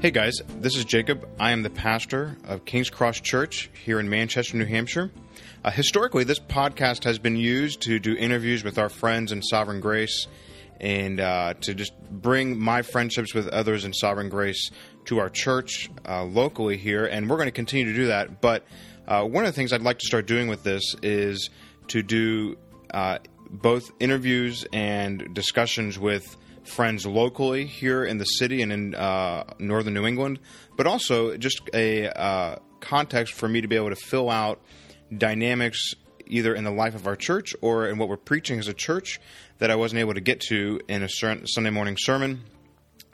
Hey guys, this is Jacob. I am the pastor of King's Cross Church here in Manchester, New Hampshire. Uh, historically, this podcast has been used to do interviews with our friends in Sovereign Grace and uh, to just bring my friendships with others in Sovereign Grace to our church uh, locally here, and we're going to continue to do that. But uh, one of the things I'd like to start doing with this is to do uh, both interviews and discussions with friends locally here in the city and in uh, northern New England, but also just a uh, context for me to be able to fill out dynamics either in the life of our church or in what we're preaching as a church that I wasn't able to get to in a Sunday morning sermon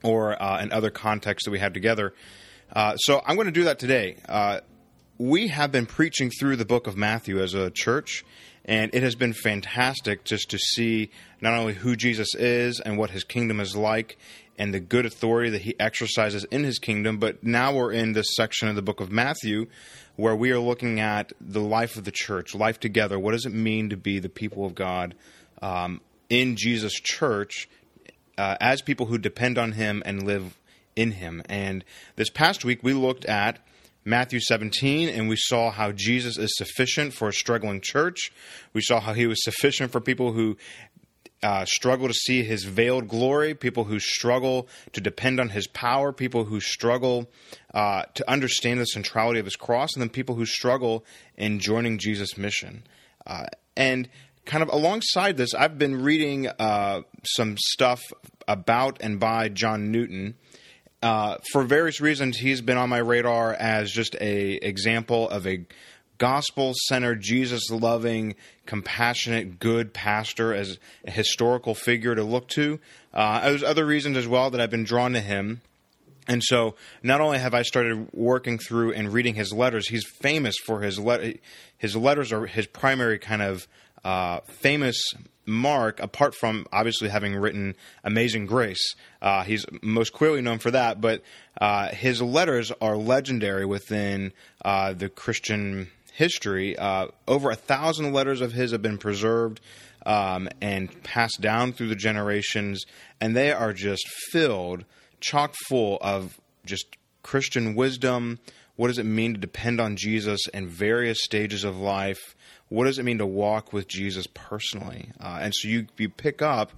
or uh, in other contexts that we have together. Uh, so I'm going to do that today. Uh, we have been preaching through the book of Matthew as a church, and it has been fantastic just to see not only who Jesus is and what his kingdom is like and the good authority that he exercises in his kingdom, but now we're in this section of the book of Matthew where we are looking at the life of the church, life together. What does it mean to be the people of God um, in Jesus' church uh, as people who depend on him and live in him? And this past week we looked at Matthew 17, and we saw how Jesus is sufficient for a struggling church. We saw how he was sufficient for people who uh, struggle to see his veiled glory, people who struggle to depend on his power, people who struggle uh, to understand the centrality of his cross, and then people who struggle in joining Jesus' mission. Uh, and kind of alongside this, I've been reading uh, some stuff about and by John Newton. Uh, for various reasons, he's been on my radar as just a example of a gospel centered, Jesus loving, compassionate, good pastor, as a historical figure to look to. Uh, there's other reasons as well that I've been drawn to him. And so, not only have I started working through and reading his letters, he's famous for his le- his letters are his primary kind of uh, famous mark, apart from obviously having written Amazing Grace. Uh, he's most clearly known for that, but uh, his letters are legendary within uh, the Christian history. Uh, over a thousand letters of his have been preserved um, and passed down through the generations, and they are just filled, chock full of just Christian wisdom. What does it mean to depend on Jesus in various stages of life? what does it mean to walk with Jesus personally? Uh, and so you you pick up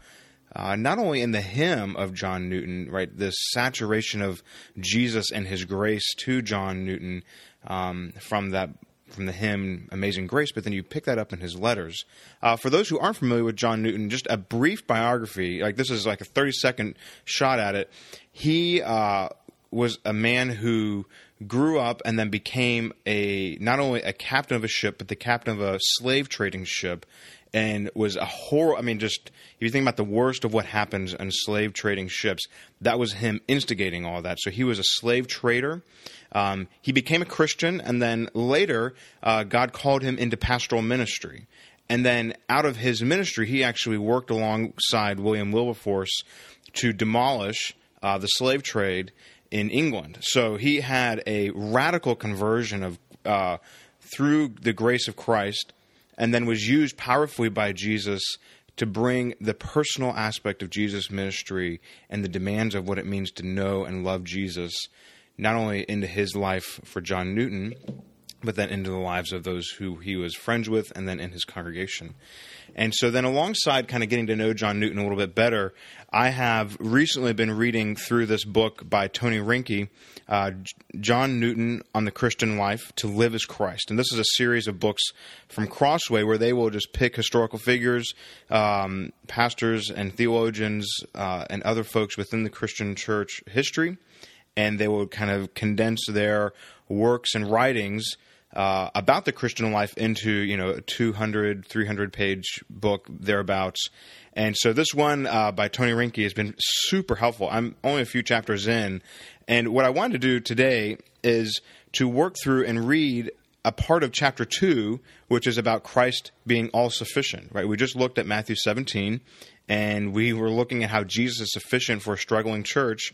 uh, not only in the hymn of John Newton, right, this saturation of Jesus and His grace to John Newton um, from that from the hymn Amazing Grace, but then you pick that up in his letters. Uh, for those who aren't familiar with John Newton, just a brief biography, like this is like a 30 second shot at it. He uh, was a man who grew up and then became a not only a captain of a ship but the captain of a slave trading ship and was a horror i mean just if you think about the worst of what happens on slave trading ships that was him instigating all that. So he was a slave trader. Um, he became a christian and then later uh, god called him into pastoral ministry. And then out of his ministry he actually worked alongside william wilberforce to demolish uh, the slave trade in England. So he had a radical conversion of uh, through the grace of Christ, and then was used powerfully by Jesus to bring the personal aspect of Jesus' ministry and the demands of what it means to know and love Jesus, not only into his life for John Newton, but then into the lives of those who he was friends with and then in his congregation. And so then alongside kind of getting to know John Newton a little bit better, I have recently been reading through this book by Tony Reinke, uh, John Newton on the Christian Life to Live as Christ. And this is a series of books from Crossway where they will just pick historical figures, um, pastors and theologians, uh, and other folks within the Christian church history, and they will kind of condense their works and writings uh, about the Christian life into you know a 200 300 page book thereabouts. And so this one uh, by Tony Reinke has been super helpful. I'm only a few chapters in. And what I wanted to do today is to work through and read a part of chapter 2 which is about Christ being all sufficient right? We just looked at Matthew 17 and we were looking at how Jesus is sufficient for a struggling church.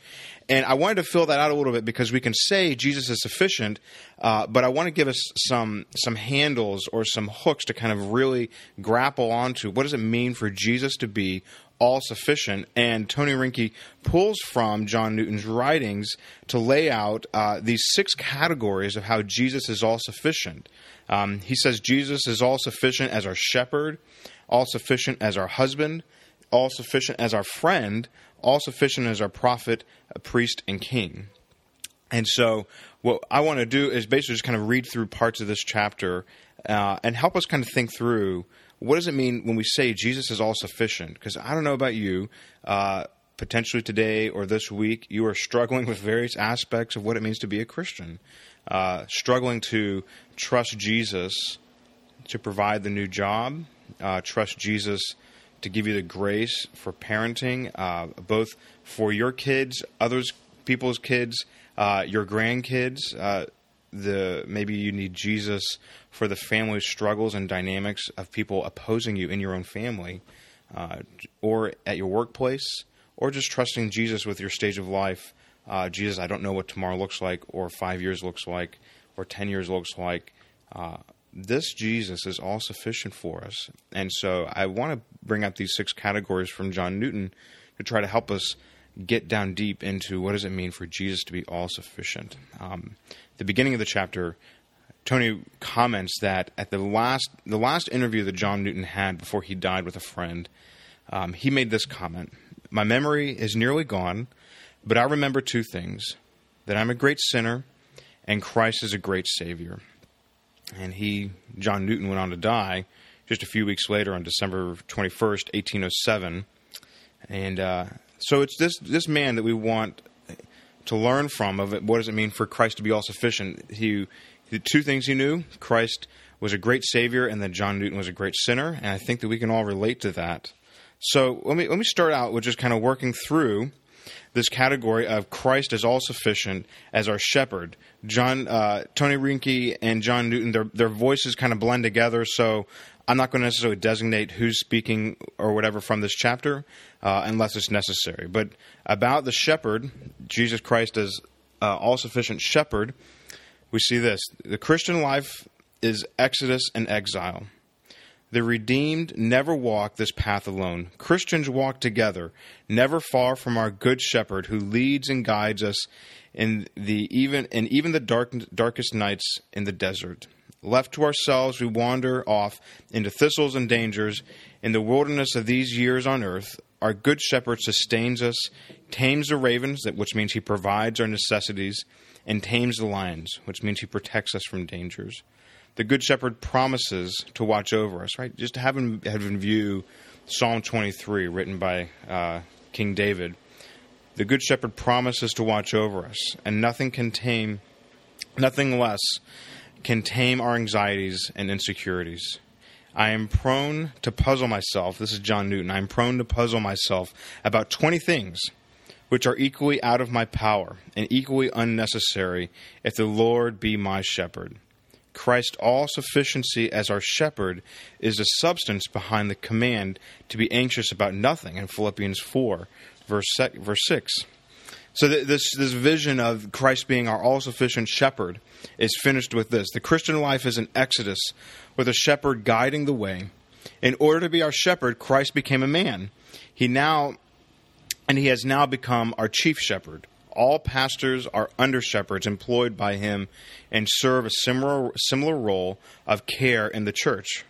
And I wanted to fill that out a little bit because we can say Jesus is sufficient, uh, but I want to give us some some handles or some hooks to kind of really grapple onto what does it mean for Jesus to be all sufficient. And Tony Reinke pulls from John Newton's writings to lay out uh, these six categories of how Jesus is all sufficient. Um, he says Jesus is all sufficient as our shepherd, all sufficient as our husband, all sufficient as our friend, all sufficient as our prophet, priest, and king. And so, what I want to do is basically just kind of read through parts of this chapter uh, and help us kind of think through what does it mean when we say Jesus is all sufficient? Because I don't know about you, uh, potentially today or this week, you are struggling with various aspects of what it means to be a Christian, uh, struggling to trust Jesus to provide the new job, uh, trust Jesus to give you the grace for parenting, uh, both for your kids, others people's kids, uh, your grandkids. Uh, the maybe you need Jesus for the family struggles and dynamics of people opposing you in your own family, uh, or at your workplace, or just trusting Jesus with your stage of life. Uh, Jesus, I don't know what tomorrow looks like, or five years looks like, or ten years looks like. This Jesus is all sufficient for us. And so I want to bring up these six categories from John Newton to try to help us get down deep into what does it mean for Jesus to be all sufficient. Um, the beginning of the chapter, Tony comments that at the last the last interview that John Newton had before he died with a friend, um, he made this comment: "My memory is nearly gone, but I remember two things: that I'm a great sinner, and Christ is a great Savior." And he, John Newton, went on to die just a few weeks later on December 21st, 1807. And uh, so it's this this man that we want to learn from of it. What does it mean for Christ to be all sufficient? He, the two things he knew: Christ was a great Savior, and that John Newton was a great sinner. And I think that we can all relate to that. So let me let me start out with just kind of working through this category of Christ as all sufficient as our shepherd. John, uh, Tony Reinke and John Newton, their their voices kind of blend together. So I'm not going to necessarily designate who's speaking or whatever from this chapter uh, unless it's necessary. But about the shepherd, Jesus Christ as uh, all sufficient shepherd, we see this: the Christian life is exodus and exile. The redeemed never walk this path alone. Christians walk together, never far from our good shepherd who leads and guides us in the even in even the dark, darkest nights in the desert. Left to ourselves, we wander off into thistles and dangers. In the wilderness of these years on earth, our good shepherd sustains us, tames the ravens, which means he provides our necessities, and tames the lions, which means he protects us from dangers the Good Shepherd promises to watch over us, right? Just have in, have in view Psalm 23, written by uh, King David. The Good Shepherd promises to watch over us, and nothing can tame, nothing less can tame our anxieties and insecurities. I am prone to puzzle myself. This is John Newton. I am prone to puzzle myself about 20 things which are equally out of my power and equally unnecessary if the Lord be my shepherd. Christ's all sufficiency as our shepherd is the substance behind the command to be anxious about nothing in Philippians 4, verse, verse 6. So this this vision of Christ being our all sufficient shepherd is finished with this. The Christian life is an exodus with a shepherd guiding the way. In order to be our shepherd, Christ became a man. He now and he has now become our chief shepherd all pastors are under shepherds employed by him and serve a similar, similar role of care in the church.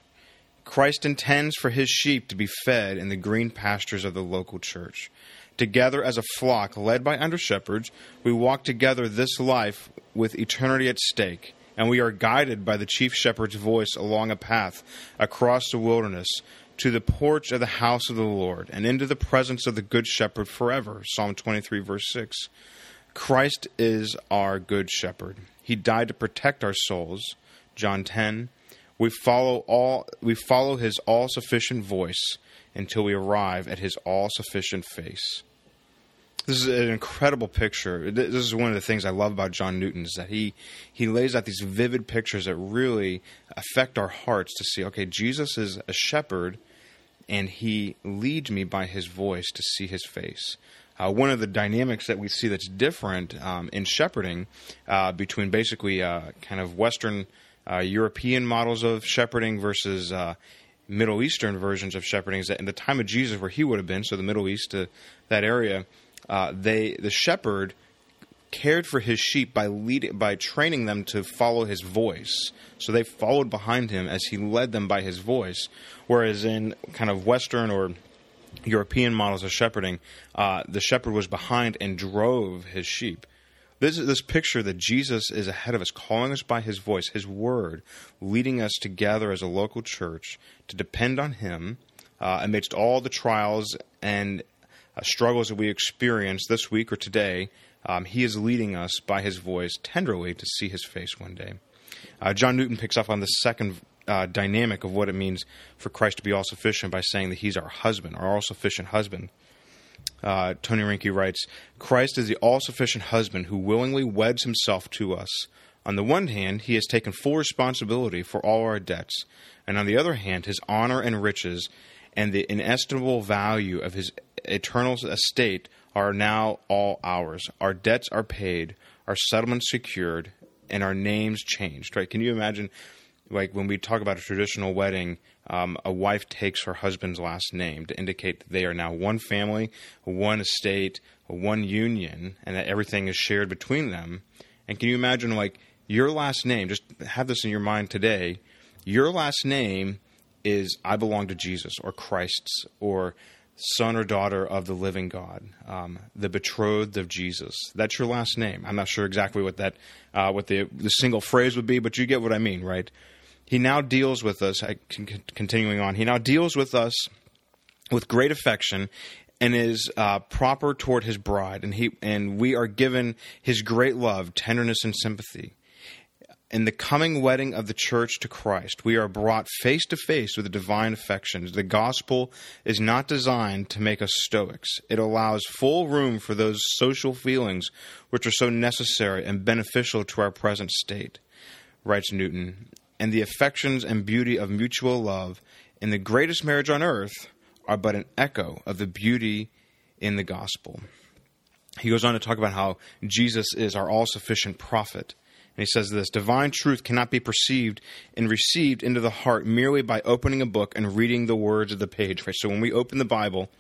Christ intends for his sheep to be fed in the green pastures of the local church. Together as a flock led by under shepherds, we walk together this life with eternity at stake, and we are guided by the chief shepherd's voice along a path across the wilderness to the porch of the house of the Lord and into the presence of the good shepherd forever. Psalm 23, verse 6. Christ is our good shepherd. He died to protect our souls. John 10. We follow all we follow his all-sufficient voice until we arrive at his all-sufficient face. This is an incredible picture. This is one of the things I love about John Newton is that he he lays out these vivid pictures that really affect our hearts to see okay, Jesus is a shepherd and he leads me by his voice to see his face. Uh, one of the dynamics that we see that's different um, in shepherding uh, between basically uh, kind of Western uh, European models of shepherding versus uh, Middle Eastern versions of shepherding is that in the time of Jesus, where he would have been, so the Middle East, that area, uh, they the shepherd cared for his sheep by leading by training them to follow his voice. So they followed behind him as he led them by his voice. Whereas in kind of Western or European models of shepherding, uh, the shepherd was behind and drove his sheep. This this picture that Jesus is ahead of us, calling us by his voice, his word, leading us together as a local church to depend on him uh, amidst all the trials and uh, struggles that we experience this week or today. Um, he is leading us by his voice tenderly to see his face one day. Uh, John Newton picks up on the second uh, dynamic of what it means for Christ to be all sufficient by saying that he's our husband, our all sufficient husband. Uh, Tony Reinke writes Christ is the all sufficient husband who willingly weds himself to us. On the one hand, he has taken full responsibility for all our debts, and on the other hand, his honor and riches and the inestimable value of his eternal estate are now all ours. Our debts are paid, our settlements secured, and our names changed. Right? Can you imagine? Like when we talk about a traditional wedding, um, a wife takes her husband's last name to indicate that they are now one family, one estate, one union, and that everything is shared between them. And can you imagine, like, your last name, just have this in your mind today, your last name is I belong to Jesus or Christ's or son or daughter of the living God, um, the betrothed of Jesus. That's your last name. I'm not sure exactly what that, uh, what the, the single phrase would be, but you get what I mean, right? He now deals with us, I continuing on, he now deals with us with great affection and is uh, proper toward his bride, and he and we are given his great love, tenderness, and sympathy. In the coming wedding of the church to Christ, we are brought face to face with the divine affections. The gospel is not designed to make us stoics. It allows full room for those social feelings which are so necessary and beneficial to our present state, writes Newton and the affections and beauty of mutual love in the greatest marriage on earth are but an echo of the beauty in the gospel. He goes on to talk about how Jesus is our all sufficient prophet. And he says this divine truth cannot be perceived and received into the heart merely by opening a book and reading the words of the page. Right? So when we open the Bible,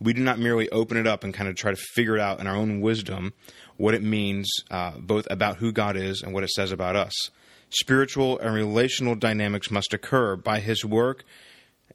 we do not merely open it up and kind of try to figure it out in our own wisdom what it means, uh, both about who God is and what it says about us spiritual and relational dynamics must occur. By his work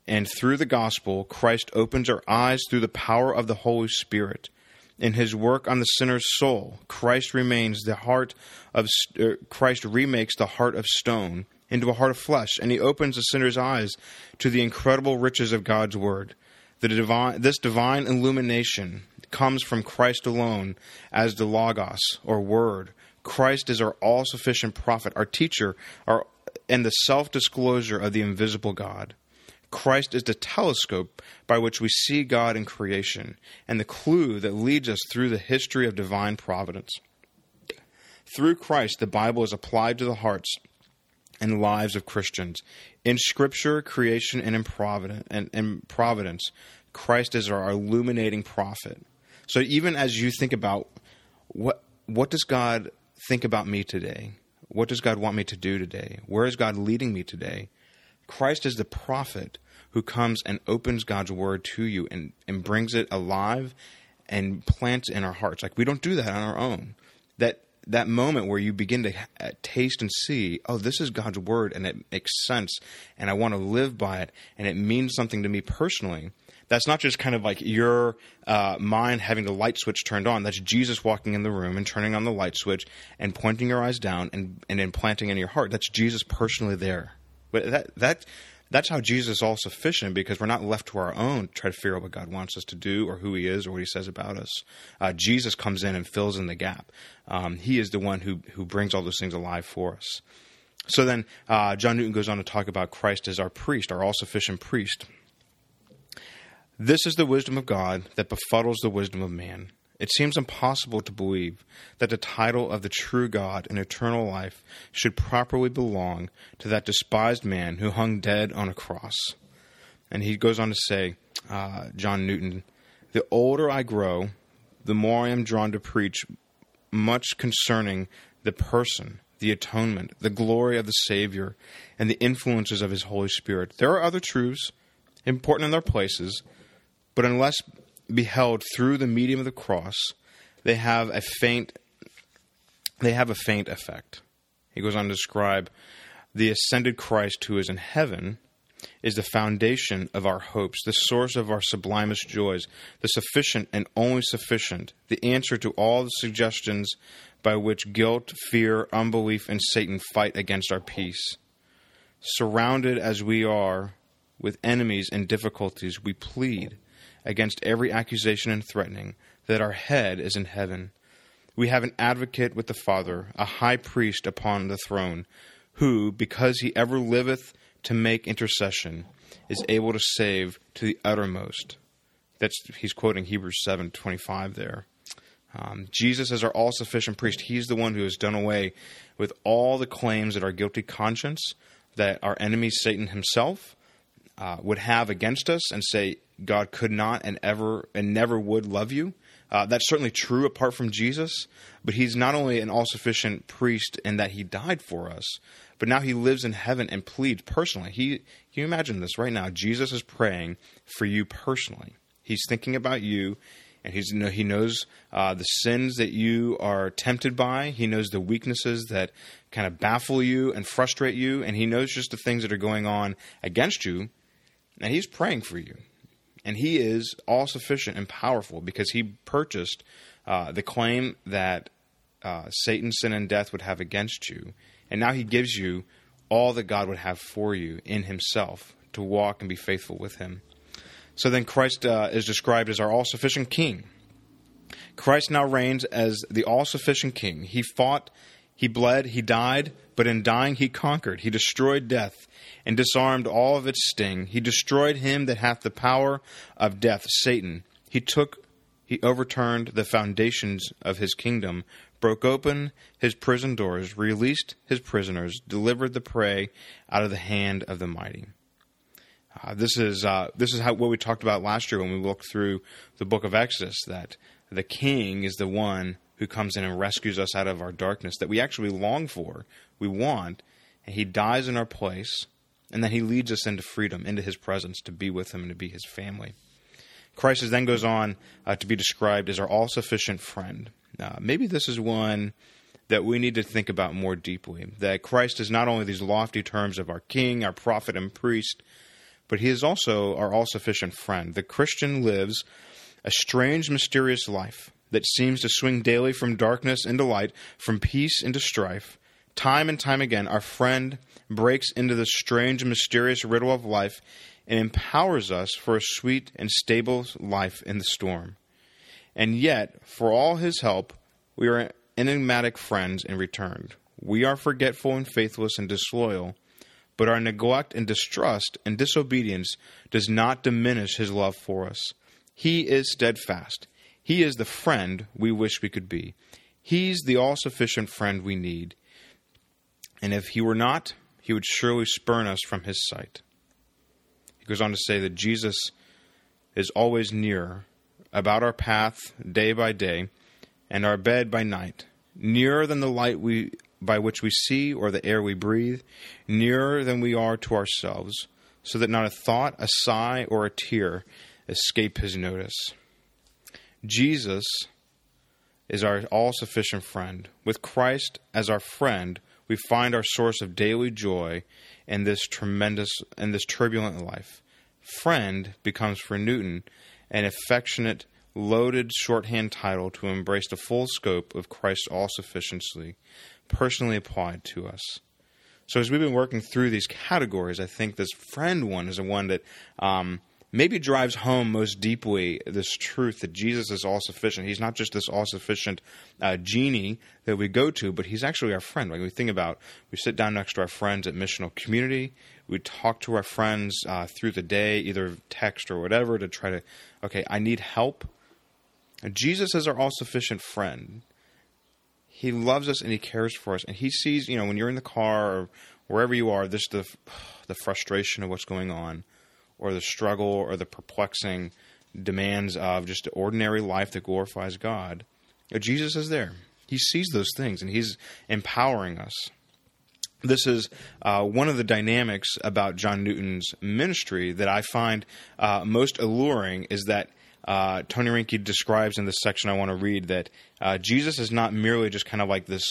and through the gospel, Christ opens our eyes through the power of the Holy Spirit. In his work on the sinner's soul, Christ remains the heart of uh, Christ remakes the heart of stone into a heart of flesh, and he opens the sinner's eyes to the incredible riches of God's word. The divine, this divine illumination comes from Christ alone as the Logos, or Word, Christ is our all sufficient prophet, our teacher, our, and the self disclosure of the invisible God. Christ is the telescope by which we see God in creation and the clue that leads us through the history of divine providence. Through Christ, the Bible is applied to the hearts and lives of Christians. In Scripture, creation, and in providence, and in providence Christ is our illuminating prophet. So even as you think about what what does God think about me today? What does God want me to do today? Where is God leading me today? Christ is the prophet who comes and opens God's word to you and, and brings it alive and plants in our hearts. Like we don't do that on our own. That that moment where you begin to uh, taste and see, oh, this is God's word and it makes sense and I want to live by it and it means something to me personally that's not just kind of like your uh, mind having the light switch turned on. That's Jesus walking in the room and turning on the light switch and pointing your eyes down and, and implanting in your heart. That's Jesus personally there. But that that that's how Jesus is all sufficient because we're not left to our own to try to figure out what God wants us to do or who He is or what He says about us. Uh, Jesus comes in and fills in the gap. Um, he is the one who who brings all those things alive for us. So then, uh, John Newton goes on to talk about Christ as our priest, our all sufficient priest. This is the wisdom of God that befuddles the wisdom of man. It seems impossible to believe that the title of the true God and eternal life should properly belong to that despised man who hung dead on a cross. And he goes on to say, uh, John Newton, the older I grow, the more I am drawn to preach much concerning the person, the atonement, the glory of the Savior, and the influences of His Holy Spirit. There are other truths, important in their places, but unless beheld through the medium of the cross, they have a faint they have a faint effect. He goes on to describe the ascended Christ who is in heaven is the foundation of our hopes, the source of our sublimest joys, the sufficient and only sufficient, the answer to all the suggestions by which guilt, fear, unbelief, and Satan fight against our peace. Surrounded as we are with enemies and difficulties, we plead against every accusation and threatening that our head is in heaven. We have an advocate with the Father, a high priest upon the throne, who, because he ever liveth to make intercession, is able to save to the uttermost. That's he's quoting Hebrews seven twenty five there. Um, Jesus is our all sufficient priest. He's the one who has done away with all the claims that our guilty conscience, that our enemy Satan himself, uh, would have against us, and say God could not and ever and never would love you. Uh, that's certainly true apart from Jesus, but he's not only an all sufficient priest in that he died for us, but now he lives in heaven and pleads personally. He, can you imagine this right now? Jesus is praying for you personally. He's thinking about you, and he's know he knows uh, the sins that you are tempted by. He knows the weaknesses that kind of baffle you and frustrate you, and he knows just the things that are going on against you, and he's praying for you. And he is all sufficient and powerful because he purchased uh, the claim that uh, Satan, sin, and death would have against you. And now he gives you all that God would have for you in himself to walk and be faithful with him. So then Christ uh, is described as our all sufficient king. Christ now reigns as the all sufficient king. He fought, he bled, he died, but in dying he conquered. He destroyed death and disarmed all of its sting. He destroyed him that hath the power of death, Satan. He took, he overturned the foundations of his kingdom, broke open his prison doors, released his prisoners, delivered the prey out of the hand of the mighty. Uh, this is uh, this is how what we talked about last year when we looked through the book of Exodus. That the king is the one who comes in and rescues us out of our darkness that we actually long for, we want, and he dies in our place and then he leads us into freedom, into his presence, to be with him and to be his family. Christ is then goes on uh, to be described as our all sufficient friend. Uh, maybe this is one that we need to think about more deeply. That Christ is not only these lofty terms of our king, our prophet, and priest, but he is also our all sufficient friend. The Christian lives a strange, mysterious life that seems to swing daily from darkness into light, from peace into strife. Time and time again, our friend breaks into the strange, mysterious riddle of life and empowers us for a sweet and stable life in the storm. And yet, for all his help, we are enigmatic friends in return. We are forgetful and faithless and disloyal, but our neglect and distrust and disobedience does not diminish his love for us. He is steadfast. He is the friend we wish we could be. He's the all sufficient friend we need. And if he were not, he would surely spurn us from his sight. He goes on to say that Jesus is always near, about our path day by day, and our bed by night, nearer than the light we by which we see or the air we breathe, nearer than we are to ourselves, so that not a thought, a sigh, or a tear escape his notice. Jesus is our all sufficient friend. With Christ as our friend, we find our source of daily joy in this tremendous in this turbulent life. Friend becomes for Newton an affectionate, loaded shorthand title to embrace the full scope of Christ's all sufficiency, personally applied to us. So as we've been working through these categories, I think this friend one is the one that um, maybe drives home most deeply this truth that Jesus is all sufficient. He's not just this all sufficient uh, genie that we go to, but he's actually our friend. Like we think about, we sit down next to our friends at missional community. We talk to our friends uh, through the day, either text or whatever, to try to, okay, I need help. Jesus is our all sufficient friend. He loves us and he cares for us. And he sees, you know, when you're in the car or wherever you are, this the the frustration of what's going on or the struggle or the perplexing demands of just ordinary life that glorifies God, Jesus is there. He sees those things and he's empowering us. This is uh, one of the dynamics about John Newton's ministry that I find uh, most alluring is that uh, Tony Reinke describes in this section I want to read that uh, Jesus is not merely just kind of like this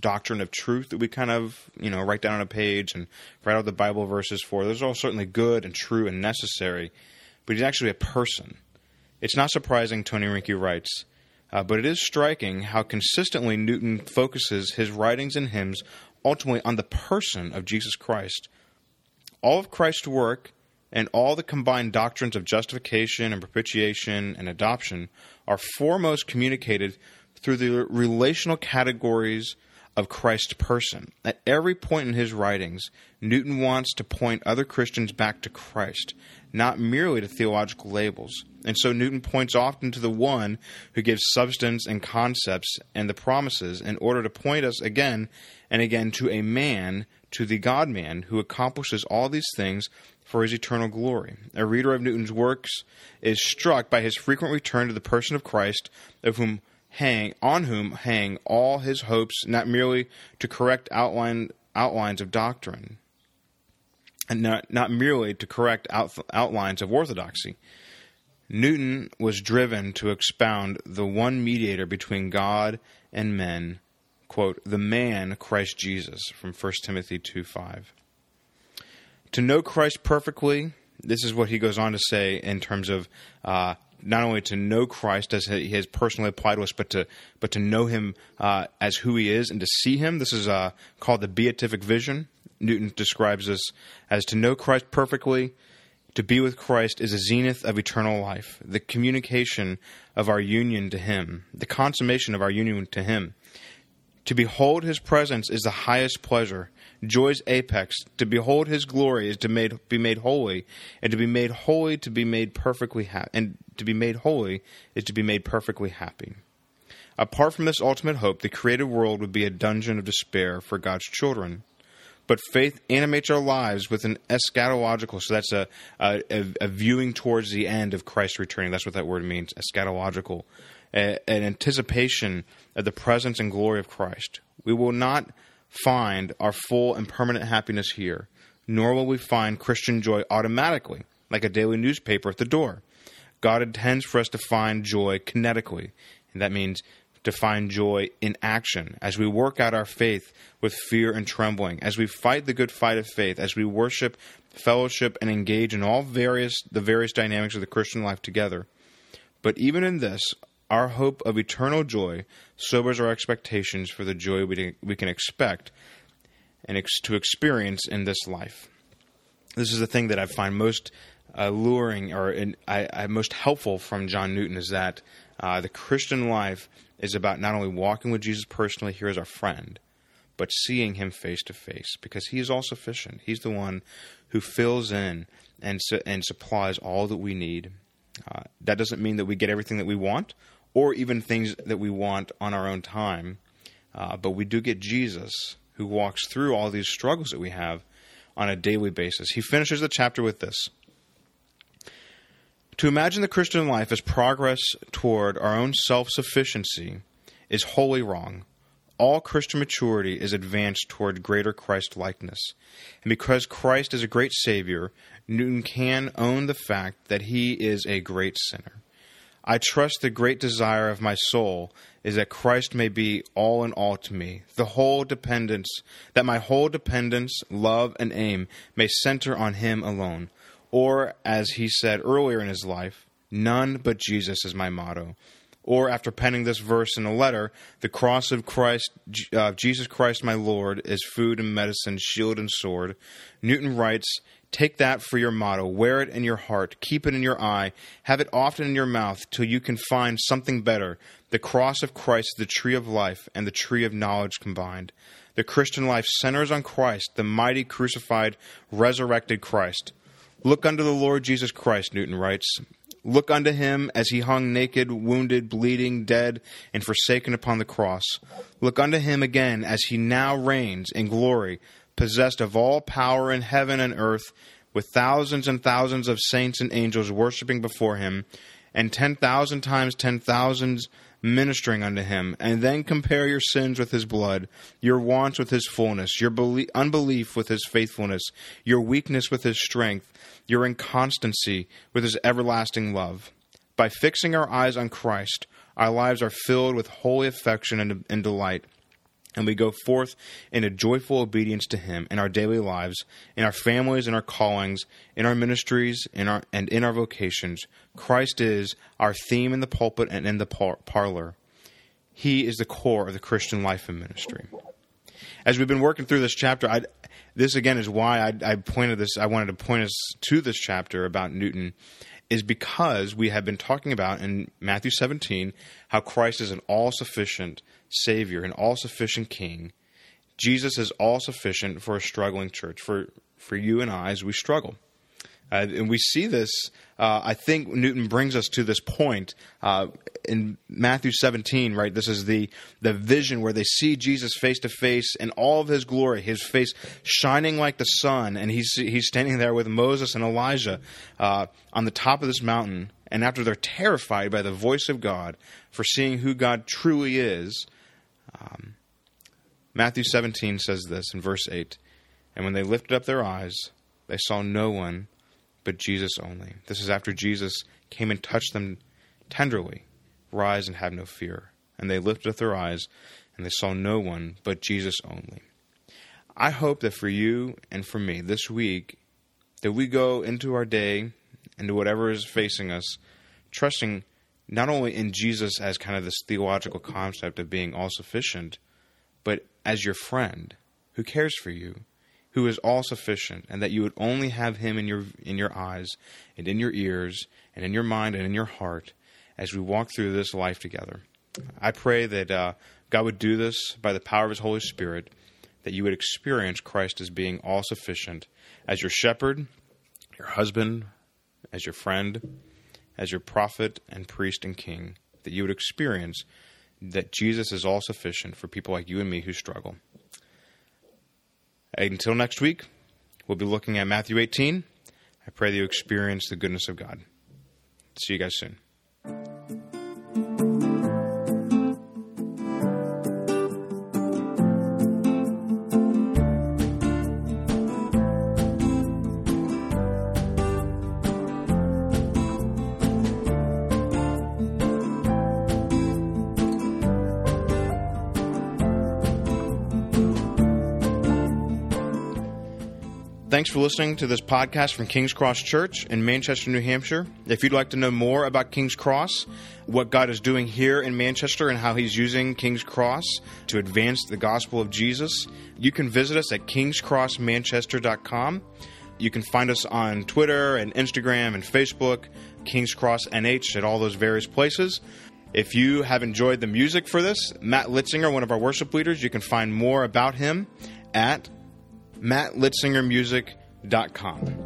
doctrine of truth that we kind of you know write down on a page and write out the Bible verses for. Those are all certainly good and true and necessary, but he's actually a person. It's not surprising, Tony Reinke writes, uh, but it is striking how consistently Newton focuses his writings and hymns ultimately on the person of Jesus Christ. All of Christ's work and all the combined doctrines of justification and propitiation and adoption are foremost communicated through the relational categories of Christ's person. At every point in his writings, Newton wants to point other Christians back to Christ, not merely to theological labels. And so Newton points often to the one who gives substance and concepts and the promises in order to point us again and again to a man, to the God man, who accomplishes all these things for his eternal glory. A reader of Newton's works is struck by his frequent return to the person of Christ, of whom hang on whom hang all his hopes, not merely to correct outline outlines of doctrine, and not not merely to correct out, outlines of orthodoxy. Newton was driven to expound the one mediator between God and men, quote, the man Christ Jesus, from 1 Timothy 2 5. To know Christ perfectly, this is what he goes on to say in terms of uh, not only to know Christ as he has personally applied to us, but to but to know Him uh, as who He is and to see Him. This is uh, called the beatific vision. Newton describes this as to know Christ perfectly. To be with Christ is a zenith of eternal life, the communication of our union to Him, the consummation of our union to Him. To behold His presence is the highest pleasure, joy's apex. To behold His glory is to made, be made holy, and to be made holy to be made perfectly happy, and to be made holy is to be made perfectly happy. Apart from this ultimate hope, the created world would be a dungeon of despair for God's children. But faith animates our lives with an eschatological, so that's a, a, a viewing towards the end of Christ returning. That's what that word means, eschatological. An anticipation of the presence and glory of Christ. We will not find our full and permanent happiness here, nor will we find Christian joy automatically, like a daily newspaper at the door. God intends for us to find joy kinetically, and that means to find joy in action as we work out our faith with fear and trembling, as we fight the good fight of faith, as we worship, fellowship, and engage in all various the various dynamics of the Christian life together. But even in this, our hope of eternal joy sobers our expectations for the joy we, we can expect and ex- to experience in this life. This is the thing that I find most alluring or in, I, I, most helpful from John Newton is that uh, the Christian life is about not only walking with Jesus personally here as our friend, but seeing him face to face because he is all sufficient. He's the one who fills in and su- and supplies all that we need. Uh, that doesn't mean that we get everything that we want or even things that we want on our own time, uh, but we do get Jesus who walks through all these struggles that we have on a daily basis. He finishes the chapter with this. To imagine the Christian life as progress toward our own self sufficiency is wholly wrong. All Christian maturity is advanced toward greater Christ likeness. And because Christ is a great Savior, Newton can own the fact that he is a great sinner. I trust the great desire of my soul is that Christ may be all in all to me, the whole dependence, that my whole dependence, love, and aim may center on Him alone. Or, as he said earlier in his life, none but Jesus is my motto. Or, after penning this verse in a letter, the cross of Christ, uh, Jesus Christ my Lord, is food and medicine, shield and sword. Newton writes, Take that for your motto. Wear it in your heart. Keep it in your eye. Have it often in your mouth till you can find something better. The cross of Christ the tree of life and the tree of knowledge combined. The Christian life centers on Christ, the mighty crucified, resurrected Christ. Look unto the Lord Jesus Christ, Newton writes. Look unto him as he hung naked, wounded, bleeding, dead, and forsaken upon the cross. Look unto him again as he now reigns in glory, possessed of all power in heaven and earth, with thousands and thousands of saints and angels worshipping before him, and ten thousand times ten thousands ministering unto him, and then compare your sins with his blood, your wants with his fullness, your belie- unbelief with his faithfulness, your weakness with his strength, your inconstancy with his everlasting love. By fixing our eyes on Christ, our lives are filled with holy affection and, and delight and we go forth in a joyful obedience to him in our daily lives in our families in our callings in our ministries in our and in our vocations. Christ is our theme in the pulpit and in the par- parlor. He is the core of the christian life and ministry. As we've been working through this chapter I, this again is why I, I pointed this i wanted to point us to this chapter about newton is because we have been talking about in Matthew 17 how Christ is an all sufficient Savior, an all sufficient King. Jesus is all sufficient for a struggling church, for, for you and I as we struggle. Uh, and we see this, uh, I think Newton brings us to this point uh, in Matthew 17, right? This is the, the vision where they see Jesus face to face in all of his glory, his face shining like the sun, and he's, he's standing there with Moses and Elijah uh, on the top of this mountain. And after they're terrified by the voice of God for seeing who God truly is, um, Matthew 17 says this in verse 8 And when they lifted up their eyes, they saw no one but Jesus only. This is after Jesus came and touched them tenderly. Rise and have no fear. And they lifted up their eyes, and they saw no one but Jesus only. I hope that for you and for me this week, that we go into our day, into whatever is facing us, trusting not only in Jesus as kind of this theological concept of being all sufficient, but as your friend who cares for you, who is all sufficient, and that you would only have him in your in your eyes and in your ears and in your mind and in your heart as we walk through this life together. I pray that uh, God would do this by the power of His Holy Spirit, that you would experience Christ as being all sufficient, as your shepherd, your husband, as your friend, as your prophet and priest and king, that you would experience that Jesus is all sufficient for people like you and me who struggle. Until next week, we'll be looking at Matthew 18. I pray that you experience the goodness of God. See you guys soon. Thanks for listening to this podcast from King's Cross Church in Manchester, New Hampshire. If you'd like to know more about King's Cross, what God is doing here in Manchester, and how He's using King's Cross to advance the gospel of Jesus, you can visit us at kingscrossmanchester.com. You can find us on Twitter and Instagram and Facebook, King's Cross NH at all those various places. If you have enjoyed the music for this, Matt Litzinger, one of our worship leaders, you can find more about him at mattlitzingermusic.com.